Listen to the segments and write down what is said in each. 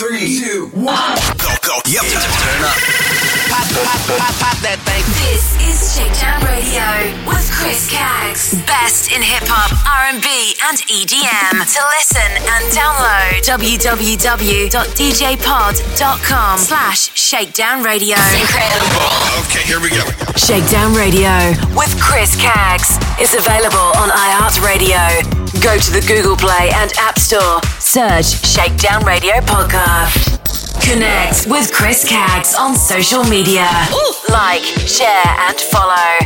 Three, two, one. Go, go. Yep. Turn up. Pop, pop, pop, pop that thing. This is Shakedown Radio with Chris Caggs. Best in hip hop, R&B, and EDM. To listen and download, www.djpod.com slash Shakedown Radio. Incredible. Okay, here we go. Shakedown Radio with Chris Caggs is available on iHeartRadio. Go to the Google Play and App Store. Search Shakedown Radio Podcast. Connect with Chris Caggs on social media. Like, share, and follow.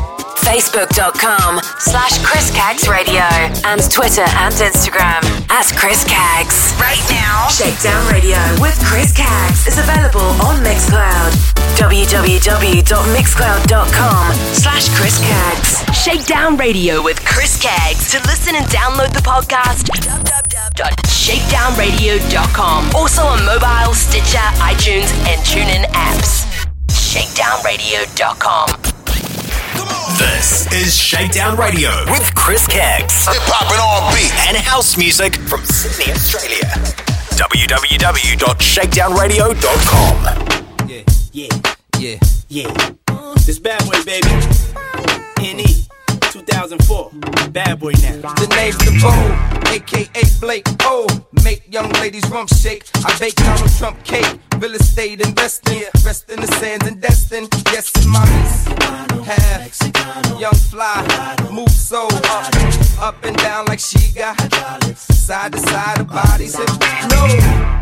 Facebook.com slash Chris Caggs Radio and Twitter and Instagram at Chris Caggs. Right now, Shakedown Radio with Chris Caggs is available on Mixcloud. www.mixcloud.com slash Chris Caggs. Shakedown Radio with Chris Caggs. To listen and download the podcast, www.shakedownradio.com. Also on mobile, Stitcher, iTunes, and TuneIn apps. Shakedownradio.com. This is Shakedown Radio with Chris Caggs. Hip hop and R&B. And house music from Sydney, Australia. www.shakedownradio.com. Yeah, yeah, yeah, yeah. This bad boy, baby. NE 2004. Bad boy now. The name's the Bow, aka Blake Oh, Make young ladies rump shake. I bake Donald Trump cake. Real estate investing. Rest in the sands and destined. Yes, mommies. Have young fly. Move so up, up and down like she got. Side to side, the bodies. hip. No,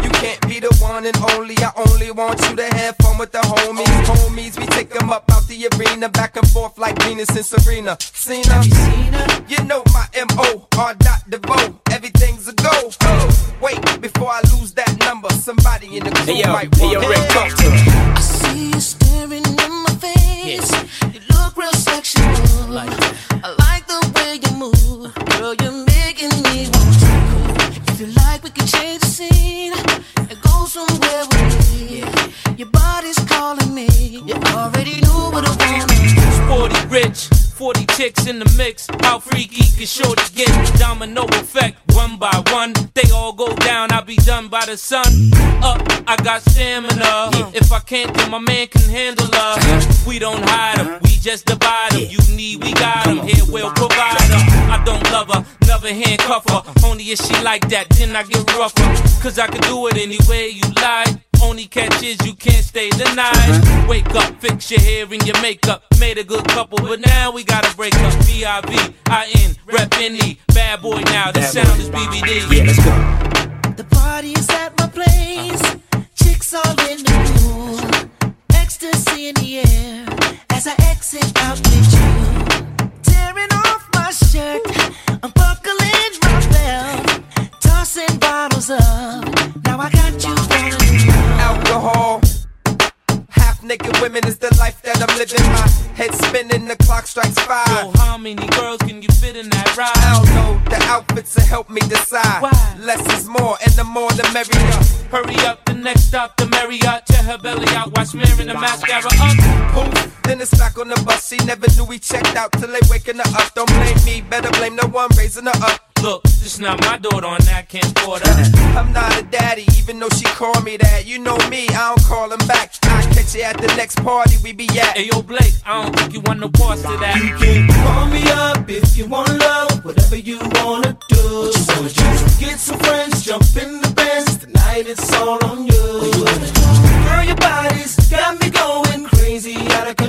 you can't be the one and only. I only want you to have fun with the homies. Homies, we take them up out the arena. Back and forth like Venus and Serena. Cena, you know my M.O. R. Dot DeVoe. Everything's a go. Wait, before I lose that number, somebody in the crew Hey yo, might hey yo, want Rick, the sun. Up, I got stamina. If I can't, then my man can handle her. We don't hide them, we just divide them. You need, we got them. Here we'll provide them. I don't love her, never handcuff her. Only if she like that, then I get rougher. Cause I can do it any way you like. Only catch is you can't stay the night. Uh-huh. Wake up, fix your hair and your makeup. Made a good couple, but now we gotta break up. B-I-V-I-N, rep N-E. Bad boy now, the sound is BBD. Yeah, let's go. The party is at my place. Chicks all in the room. Ecstasy in the air as I exit out with you. Tearing off my shirt, unbuckling my belt, tossing bottles up. Now I got you alcohol. Half naked women is the life that I'm living. My head spinning, the clock strikes Yo, five. how many girls can you fit in that ride? I don't know, the outfits to help me decide. Why? Less is more, and the more the merrier. Hurry up, the next stop, the Marriott. Tear her belly out while smearing the mascara up. Poof, then it's back on the bus. She never knew we checked out till they waking her up. Don't blame me, better blame the one raising her up. Look, this not my daughter and I can't afford her. I'm not a daddy, even though she call me that. You know me, I don't call him back. I catch you at the next party we be at. Hey, yo, Blake, I don't think you want no parts to that. You can call me up if you want love, whatever you wanna do. So just get some friends, jump in the Benz. Tonight it's all on you. Girl, your body's got me going crazy, out of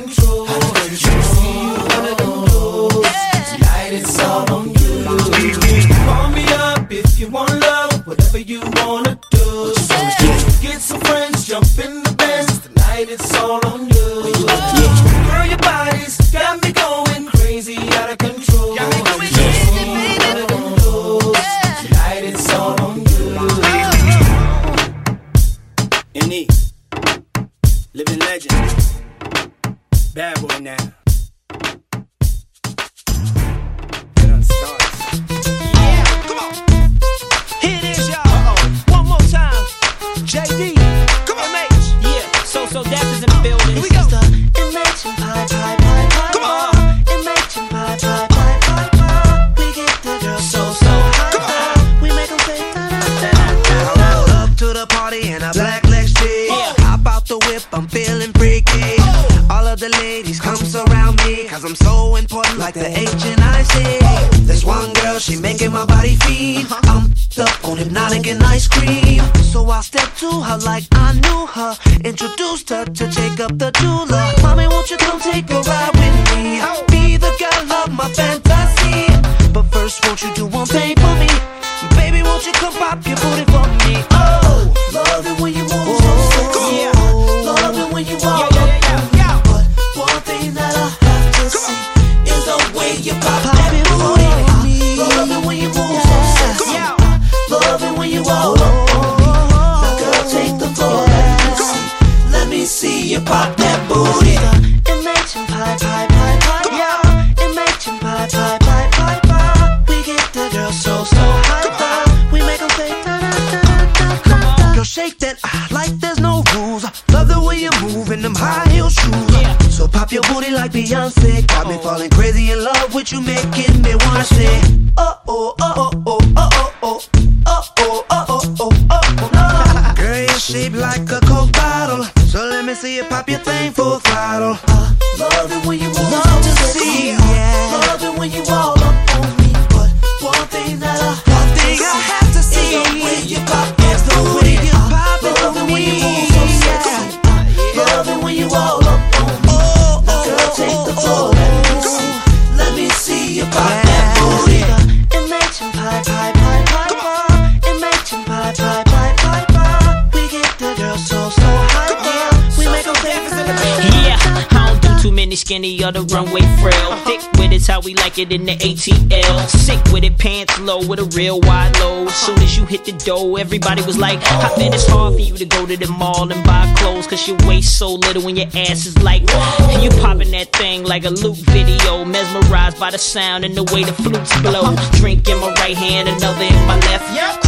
it in the ATL. Sick with it, pants low with a real wide load. Soon as you hit the dough, everybody was like, I bet it's hard for you to go to the mall and buy clothes, cause your waist so little and your ass is like, and you popping that thing like a loop video. Mesmerized by the sound and the way the flutes blow. Drink in my right hand, another in my left.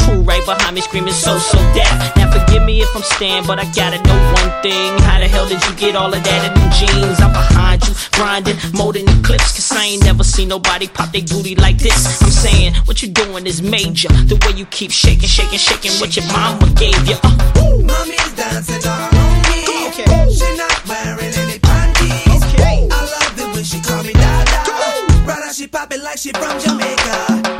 Crew right behind me screaming, so, so deaf. Now forgive me if I'm staying, but I gotta know one thing. How the hell did you get all of that in the jeans? I'm behind grinding molding than eclipse. Cause I ain't never seen nobody pop their booty like this. I'm saying, what you doing is major. The way you keep shaking, shaking, shaking what your mama gave you. Uh. Mommy's dancing all on me. Okay. She not wearing any panties. Okay. I love it when she call me Dada. Brother, she pop it like she from Jamaica.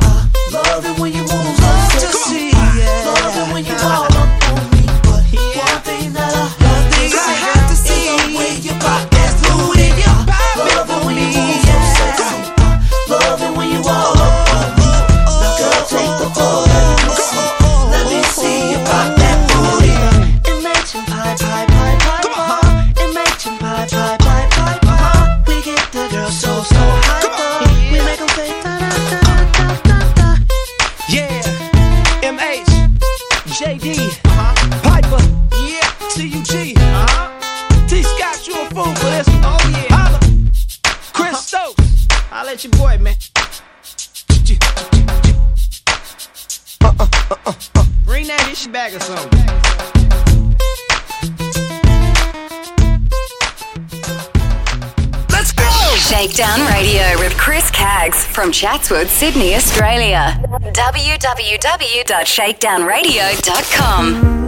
www.shakedownradio.com.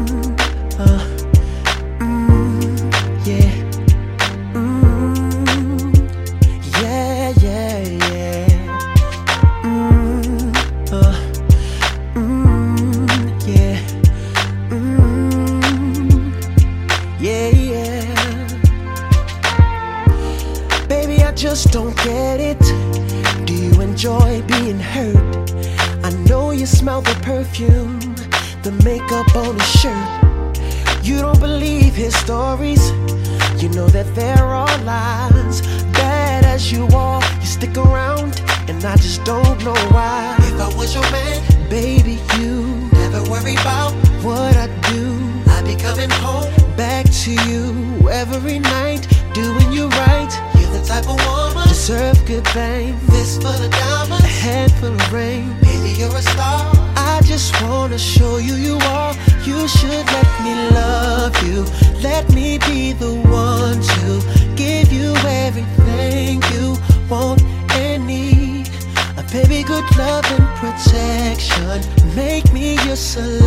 Yes,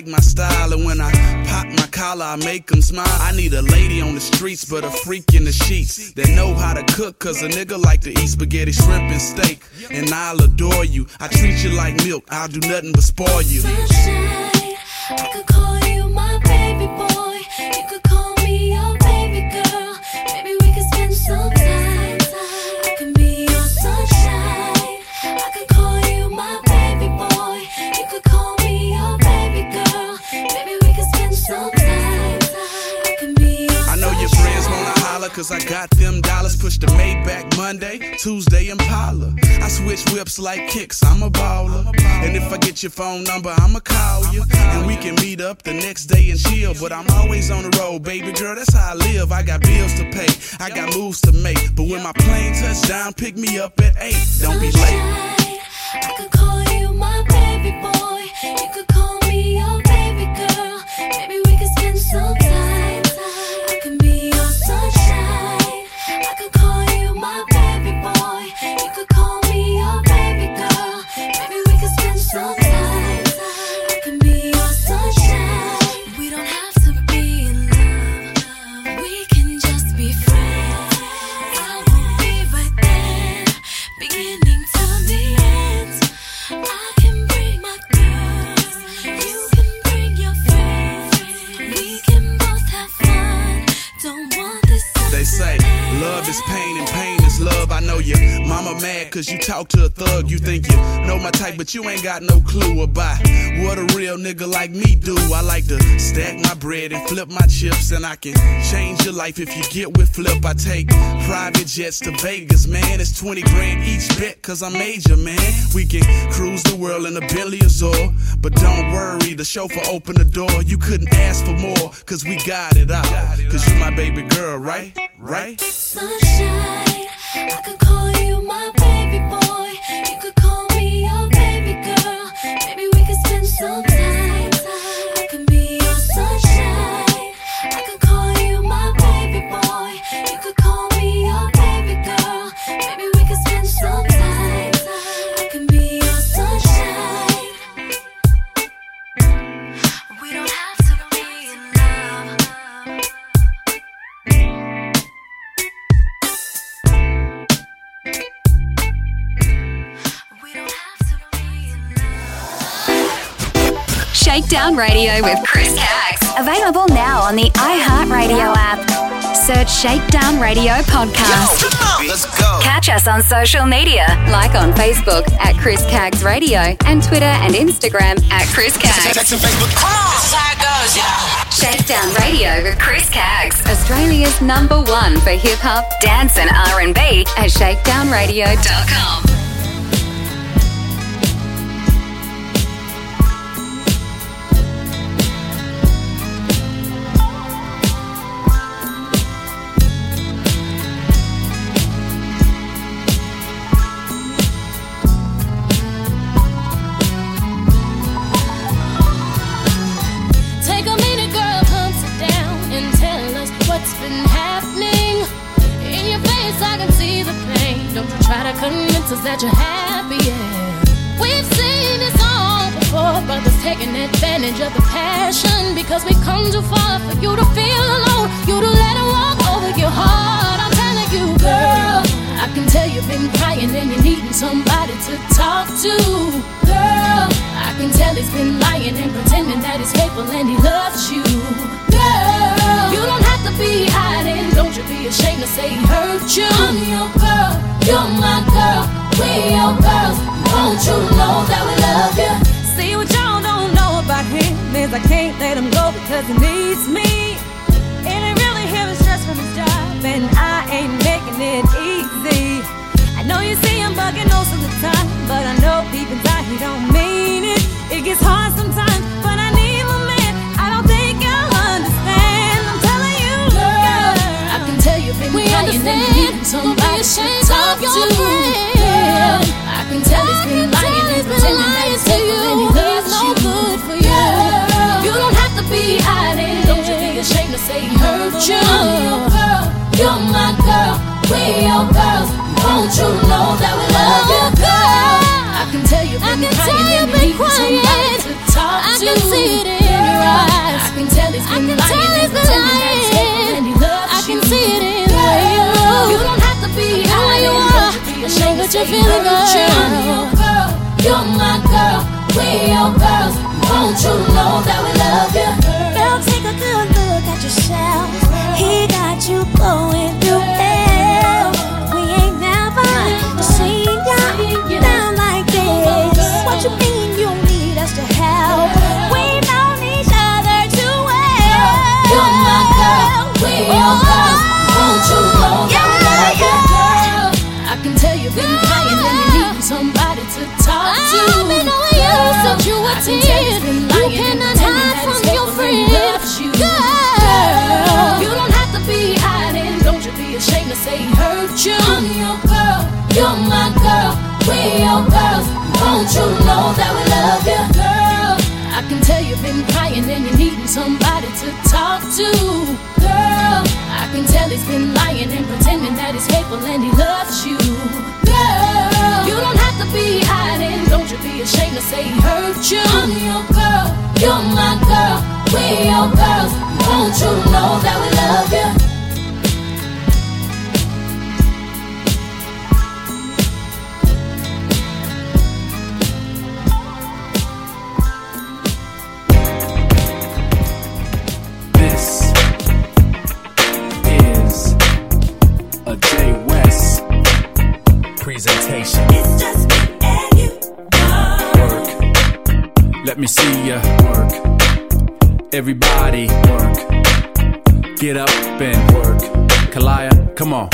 like my style, and when I pop my collar, I make them smile. I need a lady on the streets, but a freak in the sheets that know how to cook, cause a nigga like to eat spaghetti, shrimp, and steak. And I'll adore you. I treat you like milk, I'll do nothing but spoil you. Sunshine, cause I got them dollars. Push the Maybach Monday, Tuesday Impala. I switch whips like kicks, I'm a baller. And if I get your phone number, I'ma call you. And we can meet up the next day and chill. But I'm always on the road, baby girl, that's how I live. I got bills to pay, I got moves to make. But when my plane touch down, pick me up at 8. Don't be late. I could call you my baby boy. You could mama mad cause you talk to a thug. You think you know my type, but you ain't got no clue about what a real nigga like me do. I like to stack my bread and flip my chips, and I can change your life if you get with flip. I take private jets to Vegas, man. It's 20 grand each bet cause I'm major, man. We can cruise the world in a Bentley Azure, but don't worry, the chauffeur opened the door. You couldn't ask for more cause we got it out. Cause you my baby girl, right? Right? Sunshine, I could call you my baby boy. Shakedown Radio with Chris Caggs. Available now on the iHeartRadio app. Search Shakedown Radio Podcast. Let's go. Catch us on social media, like on Facebook at Chris Caggs Radio and Twitter and Instagram at Chris Caggs. Text and Facebook. Come on. This is how it goes, yeah. Shakedown Radio with Chris Caggs, Australia's number one for hip hop, dance, and R&B at shakedownradio.com. convince that you're happy. Yeah. We've seen this all before, brothers taking advantage of the passion because we come too far for you to feel alone. You to let it walk over your heart. I'm telling you, girl. I can tell you've been crying and you're needing somebody to talk to. Girl, I can tell he's been lying and pretending that he's faithful and he loves you. Girl, you don't have to be hiding. Don't you be ashamed to say he hurt you. I'm your girl, you're my go because he needs me. It ain't really him stress from his job, and I ain't making it easy. I know you see him bugging most of the time, but I know deep inside he don't mean it. It gets hard sometimes, but I need my man. I don't think you'll understand. I'm telling you, girl. I can tell you've been We crying and understand. somebody to talk of your to. friend. Girl, I can tell he's been you know that we love you, girl? I can tell you've been I can tell crying and been you need somebody to talk I can see it in your eyes. I can tell he's I been can lying tell and pretending that he loves I can you. see it in the way you look. You don't have to be hiding. you are. you know ashamed what to you're feeling, you. girl. I'm your girl, you're my girl. We your girls. Won't you know that we love you? Girl, take a good look at yourself. He got you going through you mean you need us to help? We've known each other too well. You're my girl. We your girls. Won't you know that we love you, girl? I can tell you've been crying and you need somebody to talk to. I've been knowing you since you were I can tell he's 10. You cannot hide from your faithful and friend. loves you. Be ashamed to say he hurt you. I'm your girl, you're my girl. We your girls. Won't you know that we love you, girl? I can tell you've been crying and you're needing somebody to talk to, girl. I can tell he's been lying and pretending that he's faithful and he loves you, girl. You don't have to be hiding. Don't you be ashamed to say he hurt you. I'm your girl, you're my girl. We your girls. Won't you know that we love you? Everybody work. Get up and work. Kalaya, come on.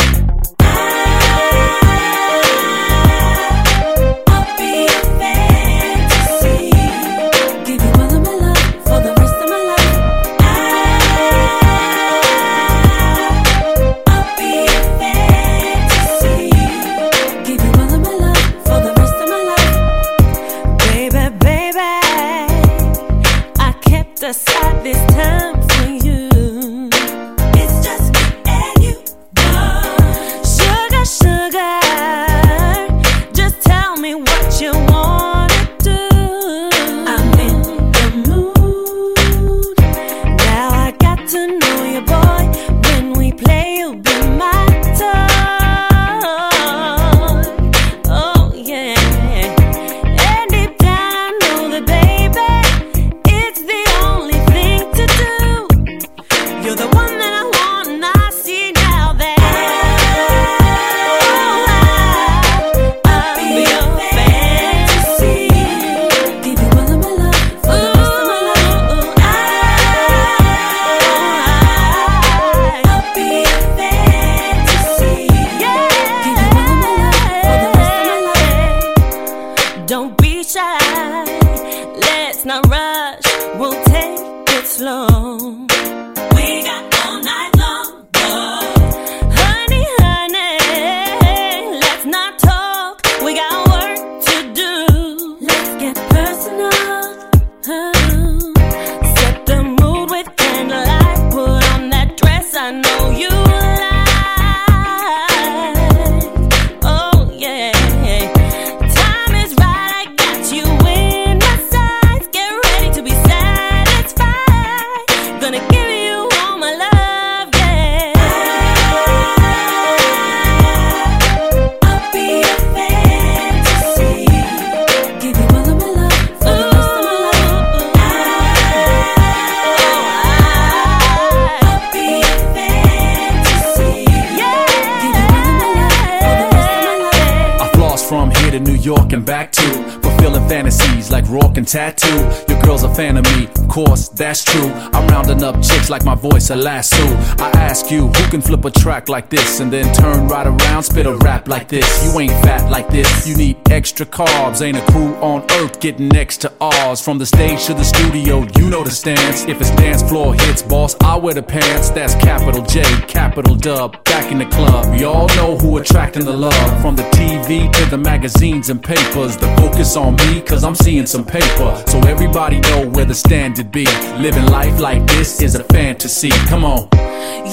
A lasso. I ask you, who can flip a track like this and then turn right around, spit a rap like this? You ain't fat like this, you need extra carbs. Ain't a crew on earth getting next to ours. From the stage to the studio, you know the stance. If it's dance floor hits, boss, I wear the pants. That's capital J, capital dub. Back in the club, y'all know who attracting the love. From the TV to the magazines and papers, the focus on me, cause I'm seeing some paper. So everybody know where the standard be. Living life like this is a fantasy. Come on.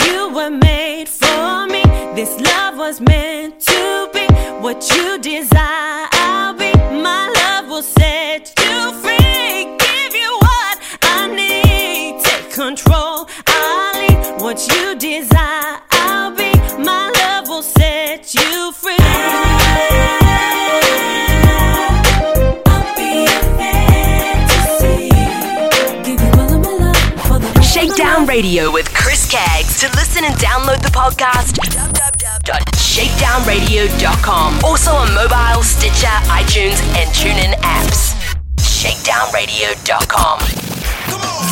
You were made for me. This love was meant to be what you desire. I'll be. My love will set you free. Give you what I need. Take control. I'll lead what you desire. I'll be. My love will set you free. I'll be a fantasy. Give you all of my love for the rest of my Shakedown. Radio with. To listen and download the podcast, www.shakedownradio.com. Also on mobile, Stitcher, iTunes, and TuneIn apps. Shakedownradio.com.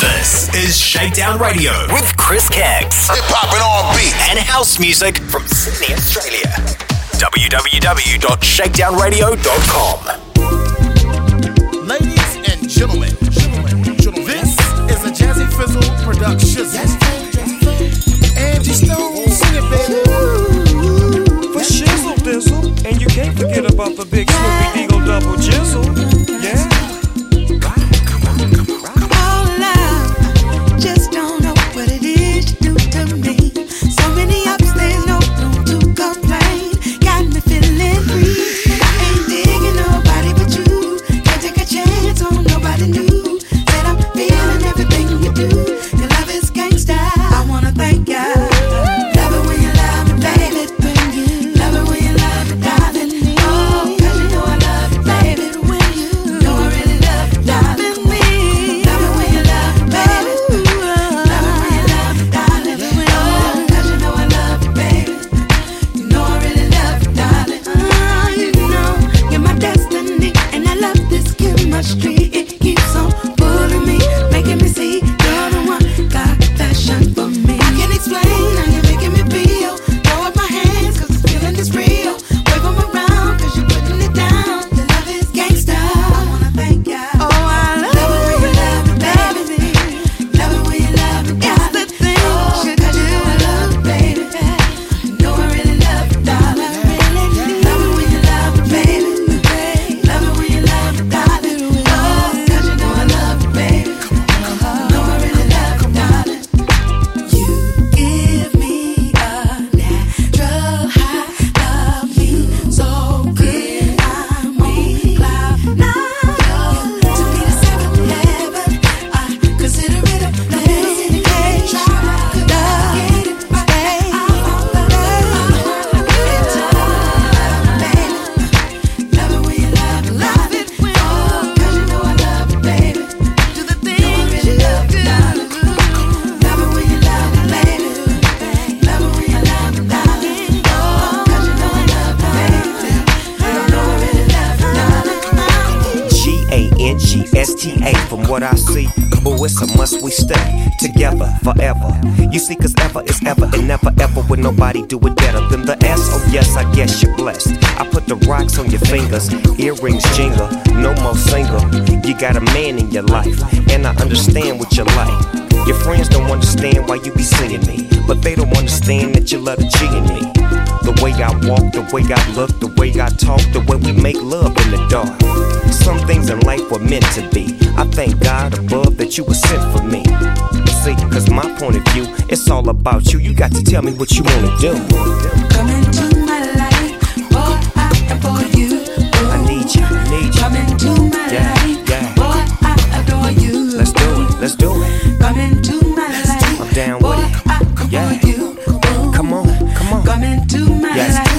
This is Shakedown Radio with Chris Caggs. Hip hop and R&B and house music from Sydney, Australia. www.shakedownradio.com. Ladies and gentlemen, this is a Jazzy Fizzle production. And you can't forget about the big Snoopy earrings jingle, no more single. You got a man in your life, and I understand what you like. Your friends don't understand why you be seeing me, but they don't understand that you love the G in me. The way I walk, the way I look, the way I talk, the way we make love in the dark. Some things in life were meant to be. I thank God above that you were sent for me. See, cause my point of view, it's all about you. You got to tell me what you wanna do. Come into my yeah, life. Boy, I adore you. Let's do it. Let's do it. Come into my life. Boy. I adore you. Come on, come on. Come into my life.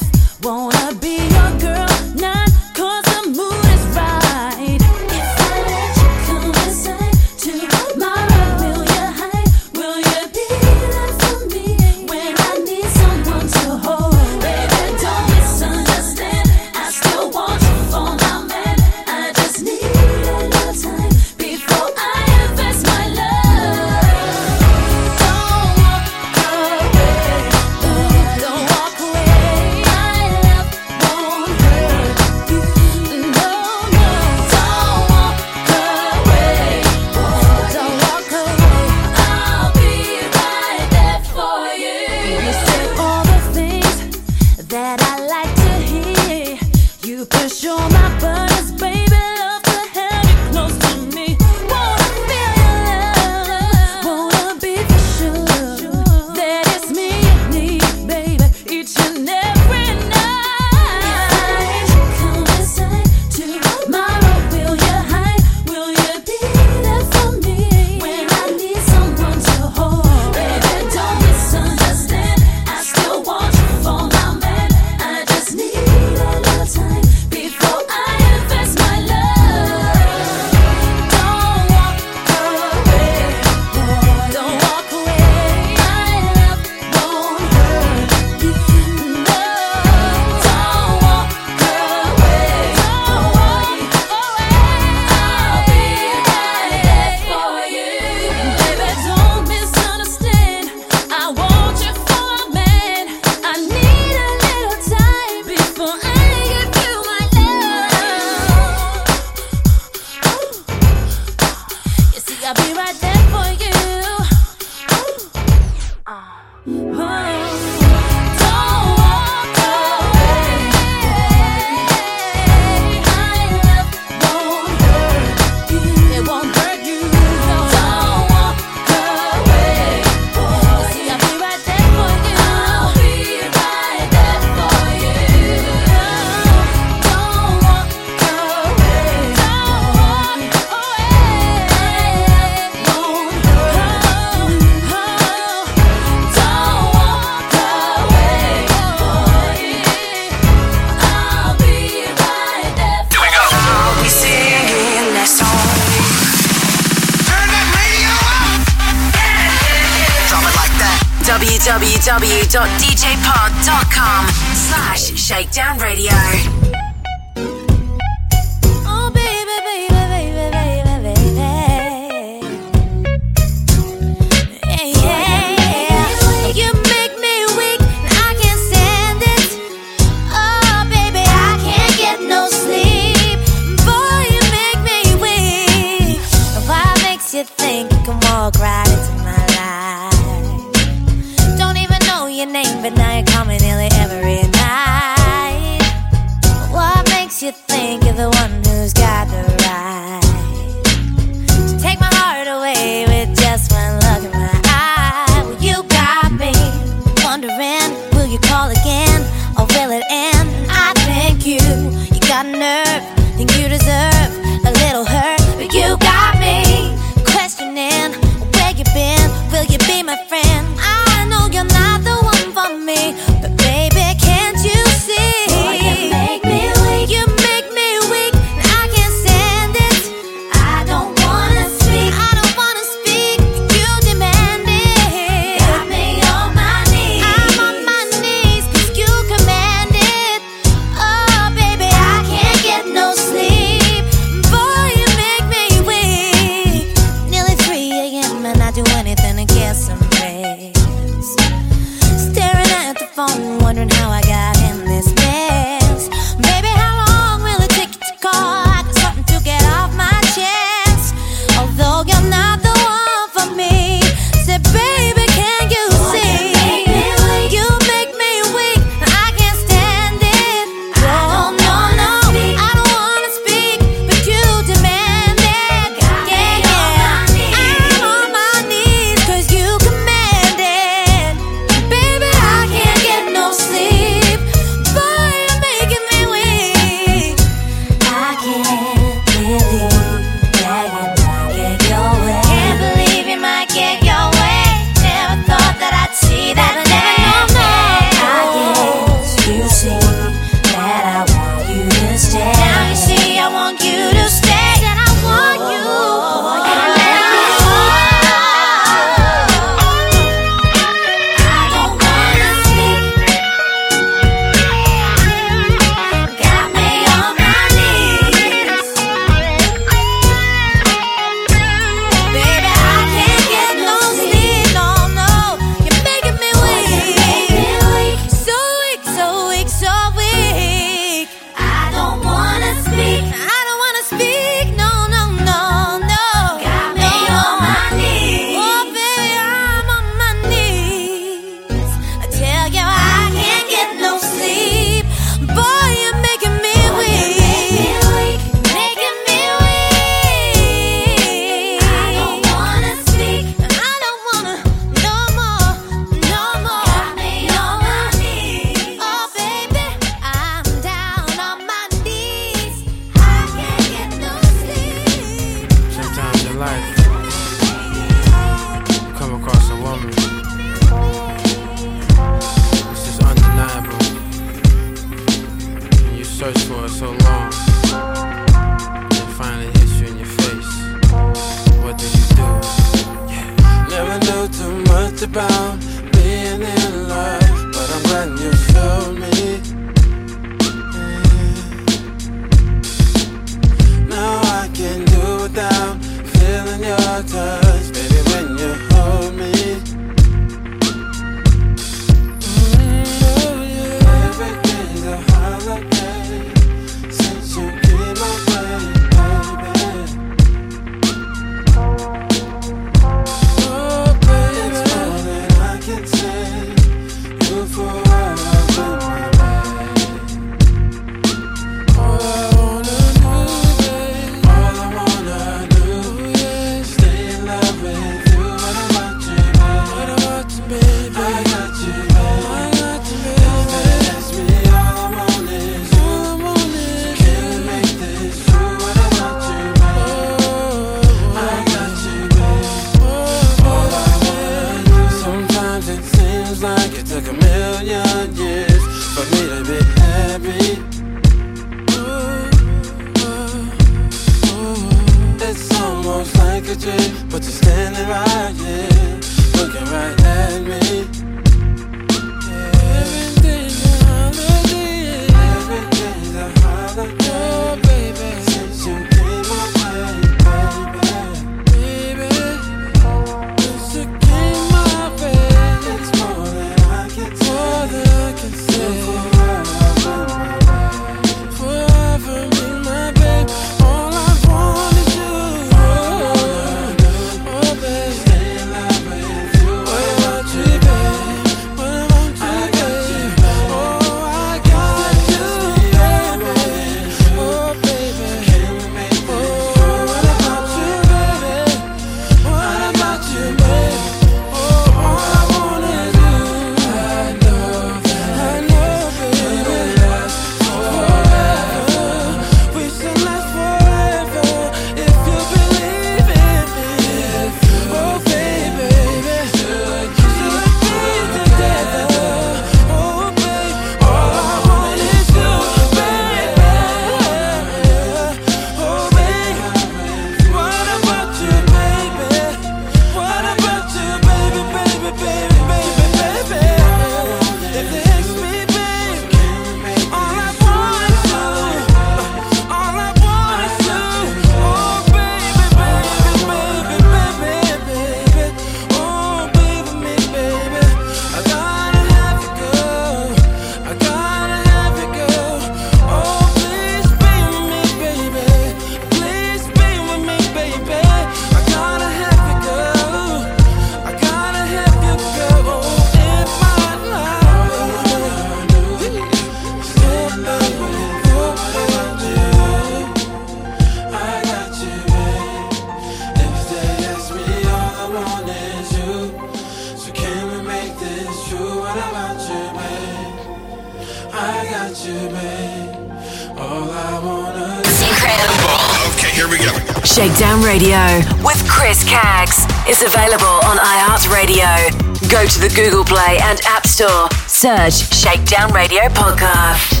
Google Play and App Store. Search Shakedown Radio Podcast.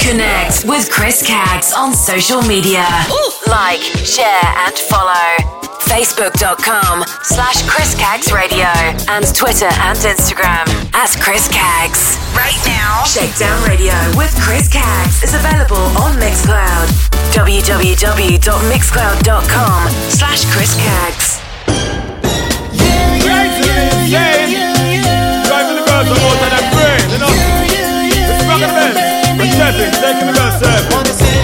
Connect with Chris Caggs on social media. Ooh. Like, share, and follow. Facebook.com slash Chris Caggs Radio and Twitter and Instagram at Chris Caggs. Right now, Shakedown Radio with Chris Caggs is available on Mixcloud. www.mixcloud.com slash Chris Caggs. yeah, yeah, yeah. yeah, yeah. stepping, taking the best step.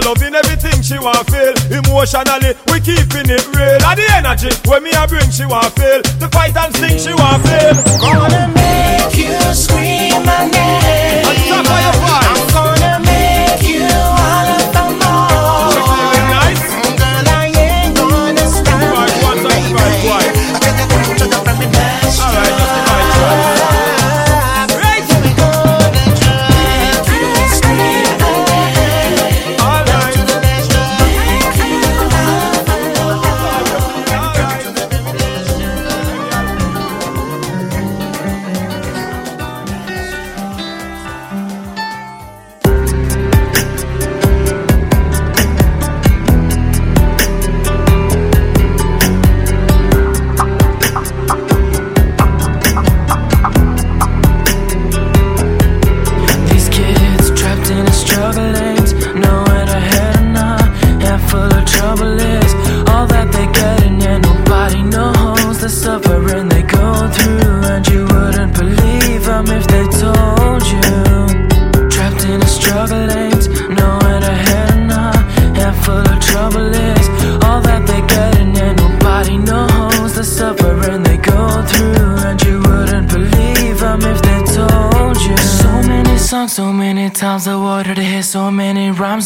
a loving everything she want feel. Emotionally, we keeping it real. And the energy when me a bring, she want feel. The fight and sing, she want feel. Gonna make you scream my name.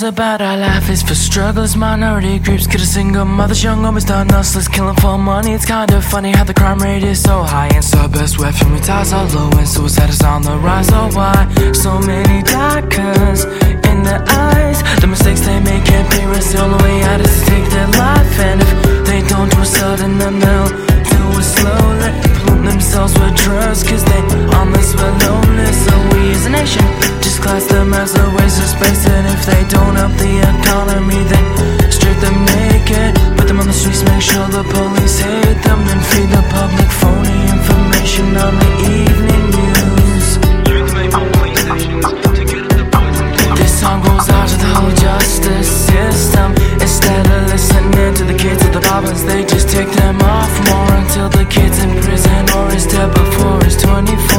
about our life is for strugglers, minority groups, get a single mothers, young homies, done hustlers, killing for money. It's kinda funny how the crime rate is so high, and suburbs where family ties are low, and suicide is on the rise. Oh, why so many darkers in the eyes? The mistakes they make can't be. The only way out is to take their life, and if they don't do it sudden, then they'll do it slowly. Pollute themselves with drugs, cause they on were for. So we as a nation. Class them as a waste of space And if they don't help the economy Then strip them naked. Put them on the streets, make sure the police hate them. Then feed the public phony information on the evening news. This song goes out to the whole justice system. Instead of listening to the kids at the problems They just take them off more Until the kid's in prison or is dead before he's 25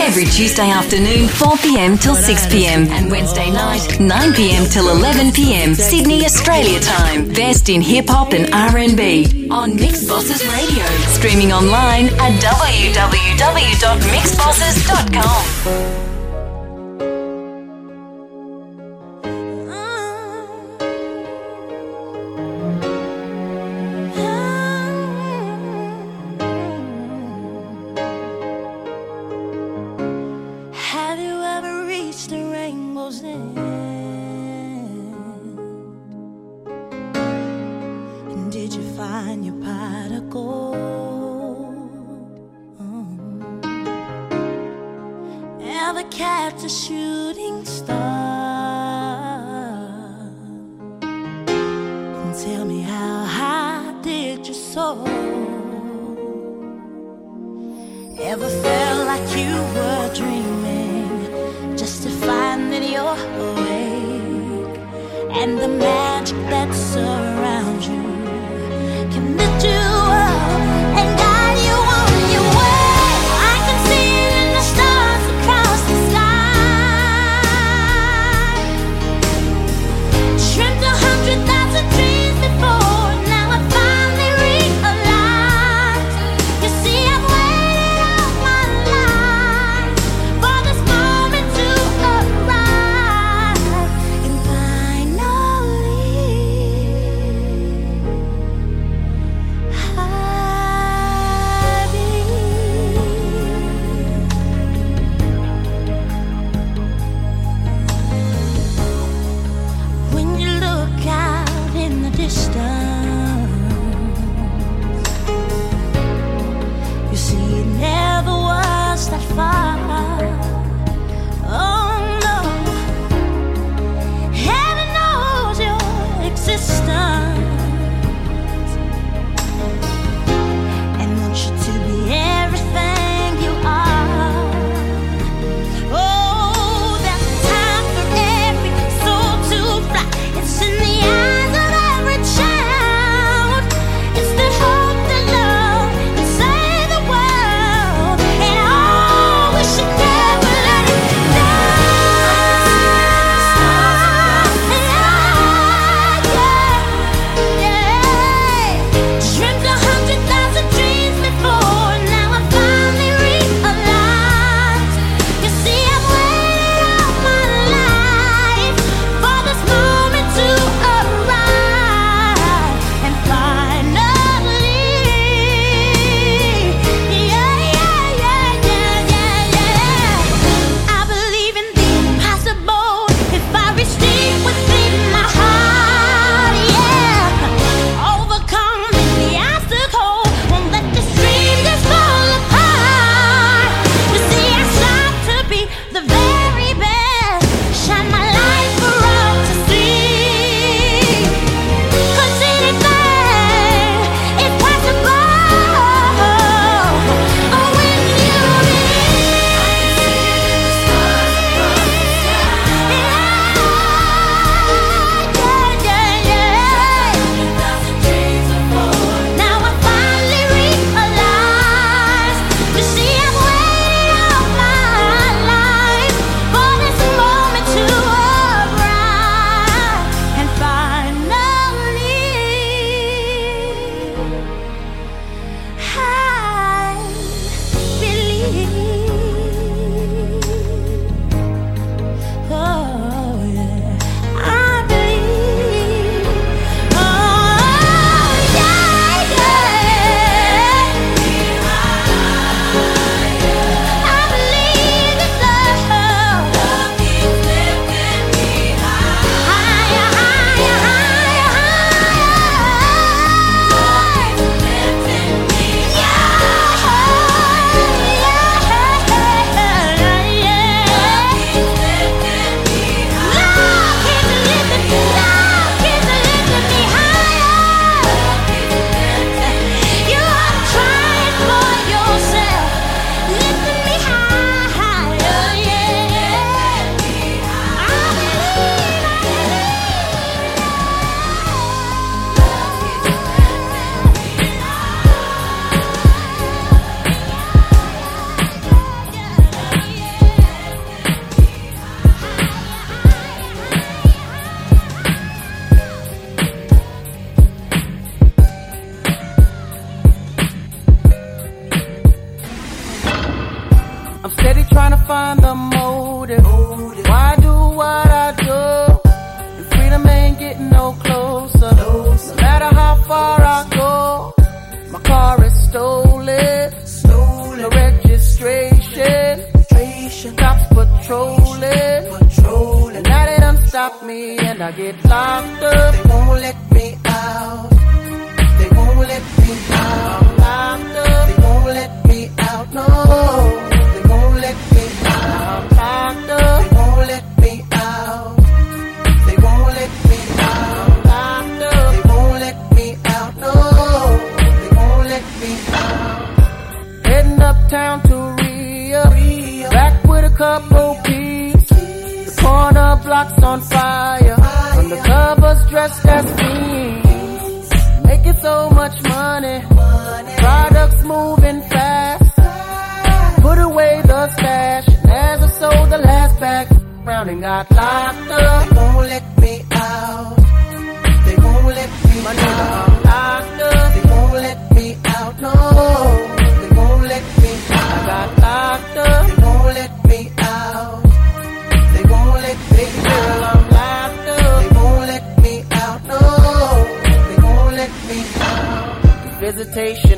every Tuesday afternoon, 4 pm till 6 pm, and Wednesday night, 9 pm till 11 pm, Sydney, Australia time. Best in hip hop and R&B on Mixed Bosses Radio. Streaming online at www.mixbosses.com. I'm steady trying to find the motive. Why do what I do? And freedom ain't getting no closer. No matter how far I go, my car is stolen. No registration. Cops patrolling. And now they done stop me and I get locked up. They won't let me out. They won't let me out. They won't let me out. No. Let me out. Locked up. They won't let me out. They won't let me out. Locked up. They won't let me out. No. They won't let me out. Heading uptown to Rio. Back with a couple peeps. The corner blocks on fire. Undercovers dressed as fiends. Making so much money. Products moving fast. Away the stash. And as I sold the last bag round and got locked up. They won't let me out. They won't let me My nigga, I'm locked up. They won't let me out. No.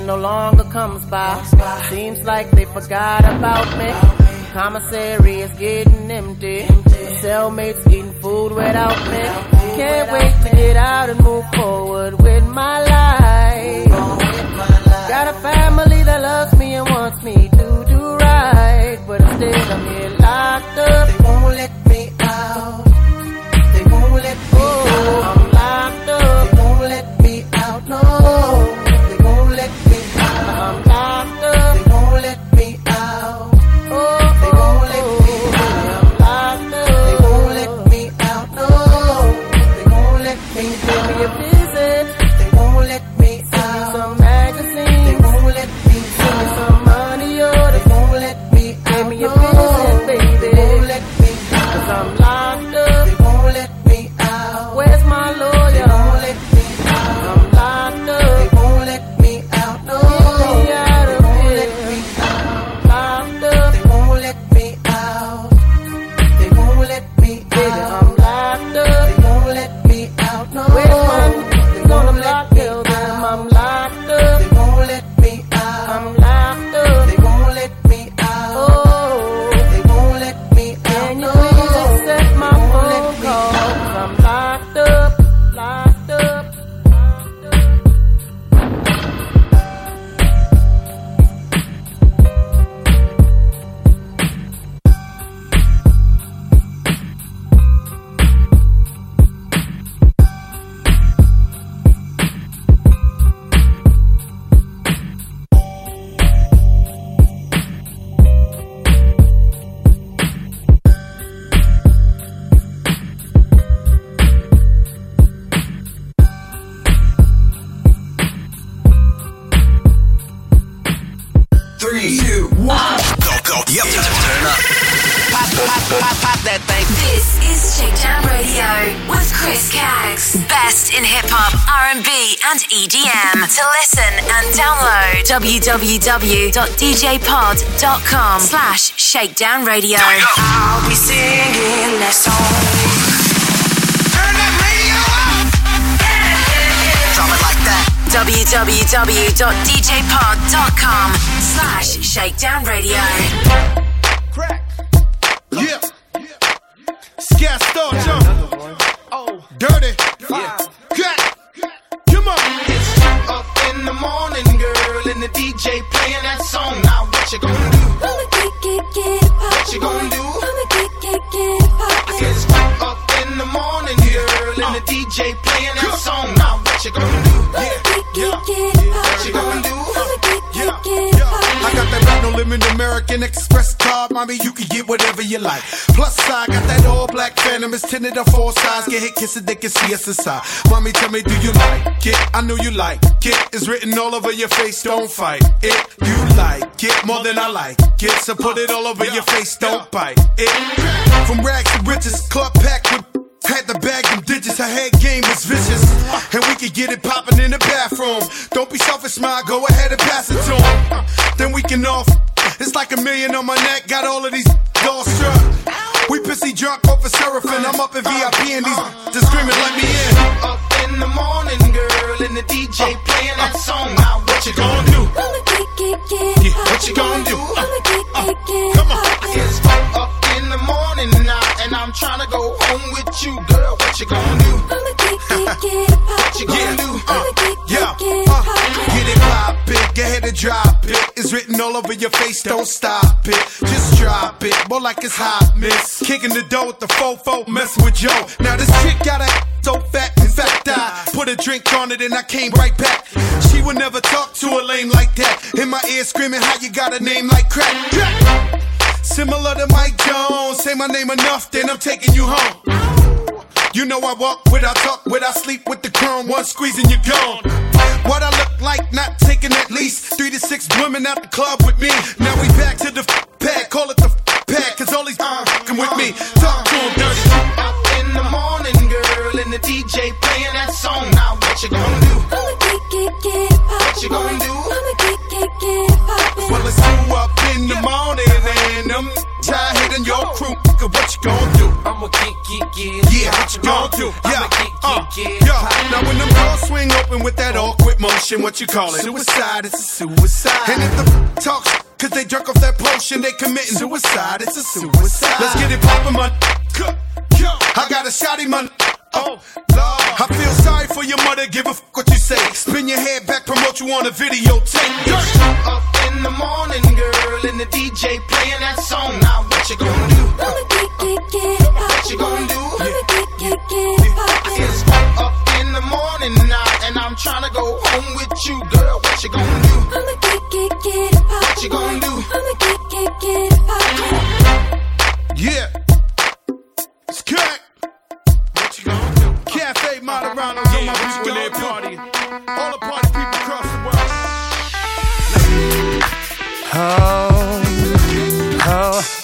No longer comes by. Seems like they forgot about me. Commissary is getting empty. Cellmates eating food without me. Can't wait to get out and move forward with my life. Got a family that loves me and wants me www.djpod.com slash shakedown radio. I'll be singing that song. Turn that radio up. Drop it like that. www.djpod.com slash shakedown radio. Yeah. Scat Star Jump. Oh. Dirty. DJ playing that song. Now what you gonna do? I'ma get, get, get it poppin'. What you gonna do? I'ma get, get, get it I poppin'. said it's two up in the morning, girl, and the DJ playing that song. Now what you gonna do? Yeah. Get, get it What you gonna do? I'ma get, get, get it I got that black no limit American Express card, mommy. You can get whatever you like. Plus, I got that all black Phantom. It's tinted on four sides. Get hit, kiss it, they can see us inside. Mommy, tell me, do you like it? I know you like it. It's written all over your face. Don't fight it. You like it more than I like it. So put it all over your face. Don't bite it. From rags to riches, club packed with had to bag them digits, her head game was vicious. And we could get it poppin' in the bathroom. Don't be selfish, ma, go ahead and pass it to him. Then we can off. It's like a million on my neck, got all of these all struck. We pissy drunk off a seraphim. I'm up in VIP and these just screaming, let me in. Up in the morning, girl, and the DJ playing that song. Now what you gonna do? Yeah, what you gonna do? Uh, uh, come on. It's up trying to go home with you, girl. What you gonna do? what you gonna do? Uh, yeah, uh, get it poppin', get ahead and drop it. It's written all over your face, don't stop it. Just drop it, more like it's hot, miss. Kicking the door with the fofo, messing with Joe. Now this chick got a so fat, in fact I put a drink on it and I came right back. She would never talk to a lame like that. In my ear screaming, how you got a name like crack? Yeah. Similar to Mike Jones, say my name enough, then I'm taking you home. You know I walk without talk, without sleep with the chrome, one squeeze and you're gone. What I look like, not taking at least three to six women out the club with me. Now we back to the f- pad, call it the f- pad, cause all these uh, come with me. Talk to them dirty. Up in the morning, girl, and the DJ playing that song. Now what you gonna do? What you gonna do? I'ma kick it, pop. Well, it's two up in the morning tired hitting your crew. Nigga, What you gonna do? I'ma get, get, get. Yeah, what you gonna do? Yeah, get, uh, get, get. yeah. Now when them doors swing open with that awkward motion, what you call it? Suicide, it's a suicide. And if the talks, cause they drunk off that potion, they committing suicide, it's a suicide. Let's get it poppin', man. I got a shotty, man. Oh, Lord. I feel sorry for your mother, give a f what you say. Spin your head back, promote you on a videotape. Dirt. Up in the morning, girl, and the DJ playing that song. Now what you gonna do? What you gonna do? It's up in the morning now, and I'm trying to go home with you, girl. What you gonna do? I'm a kick, kick, pop. What you gonna do? Yeah. It's cut. Cafe Moderano, yeah, what you gonna party. All the party people across the world. Oh, oh,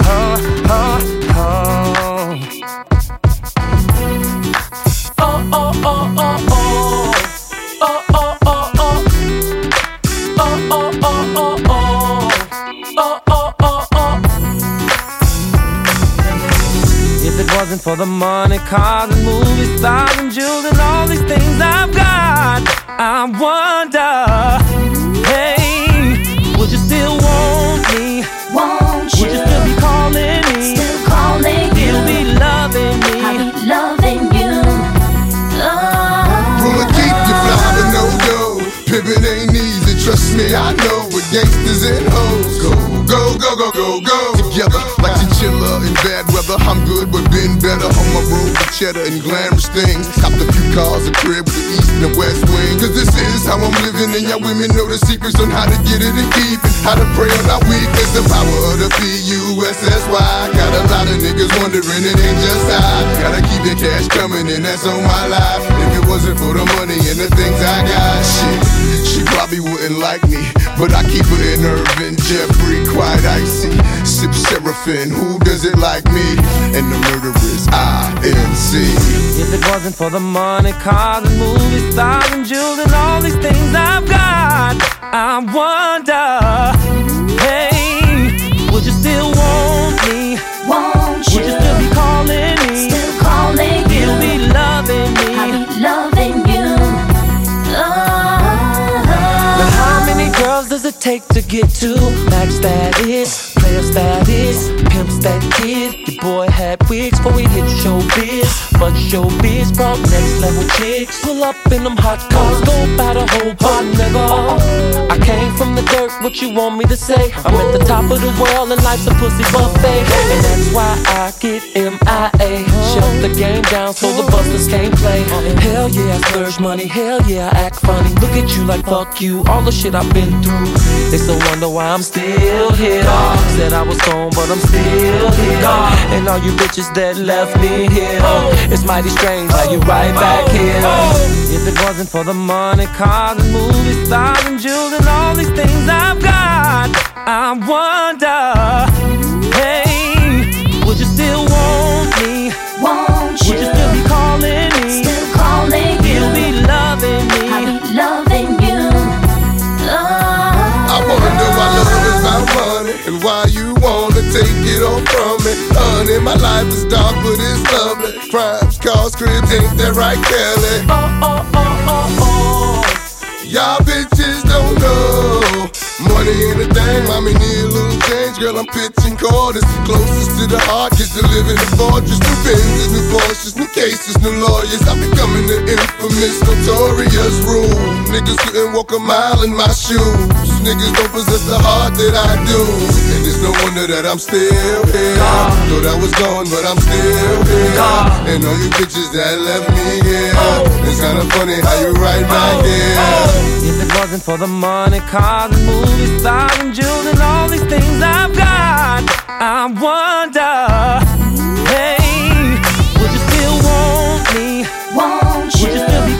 If for the money, cars and movie stars and jewels and all these things I've got, I wonder, hey, would you still want me? Won't Would you still be calling me? Still calling you? Still be loving me? I'll be loving you. Oh. Wanna keep you fly, but no dough. Pimpin' ain't easy, trust me, I know. With gangsters and hoes, go, go, go, go, go, go. Together, like chinchilla in bad weather. I'm good, but been better on my road with cheddar and glamorous things. Copped a few cars, a crib with the east and the west wing. Cause this is how I'm living, and y'all women know the secrets on how to get it and keep it. How to pray on our weakness, the power of the P-U-S-S-Y. Got a lot of niggas wondering, it ain't just I. Gotta keep the cash coming, and that's on my life. If it wasn't for the money and the things I got, shit, she probably wouldn't like me. But I keep her in Irvin, Jeffrey, quite icy. Sip Seraphim, who does it like me? And the murderers, I-N-C. If it wasn't for the money, cars and movie stars and jewels and all these things I've got, I wonder, hey, it take to get to max status, player status, pimp that kid? Boy had wigs before he hit showbiz, but showbiz brought next level chicks. Pull up in them hot cars, go by the whole bar, nigga. I came from the dirt, what you want me to say? I'm at the top of the world and life's a pussy buffet, and that's why I get MIA. Shut the game down so the busters can't play. Hell yeah, I splurge money. Hell yeah, I act funny. Look at you like fuck you. All the shit I've been through. They still wonder why I'm still here. Said I was gone, but I'm still here. And all you bitches that left me here. Oh, it's mighty strange how you right back here. Oh. If it wasn't for the money, cars and movie stars and jewels and all these things I've got, I wonder, hey, would you still want me? Won't Would you still be calling me? Still calling you. Still be loving me? I be loving you. I wanna know why love is about money and why is dark, but it's lovely. Crimes cause cribs, ain't that right, Kelly? Oh, oh, oh, oh, oh. Y'all bitches don't know. Money ain't a thing, mommy need a little change. Girl, I'm pitching quarters. Closest to the heart, get to live in a fortress. New Benzes, new Porsches, new cases, new lawyers. I'm becoming the infamous, notorious rule. Niggas couldn't walk a mile in my shoes. Niggas don't possess the heart that I do no wonder that I'm still here. God. Thought I was gone, but I'm still here. God. And all you bitches that left me here. Oh. It's kinda funny how you right my oh. here. Oh. If it wasn't for the money, cars, and movies, stars, and jewels, and all these things I've got, I wonder, hey, would you still want me? Won't you? You still be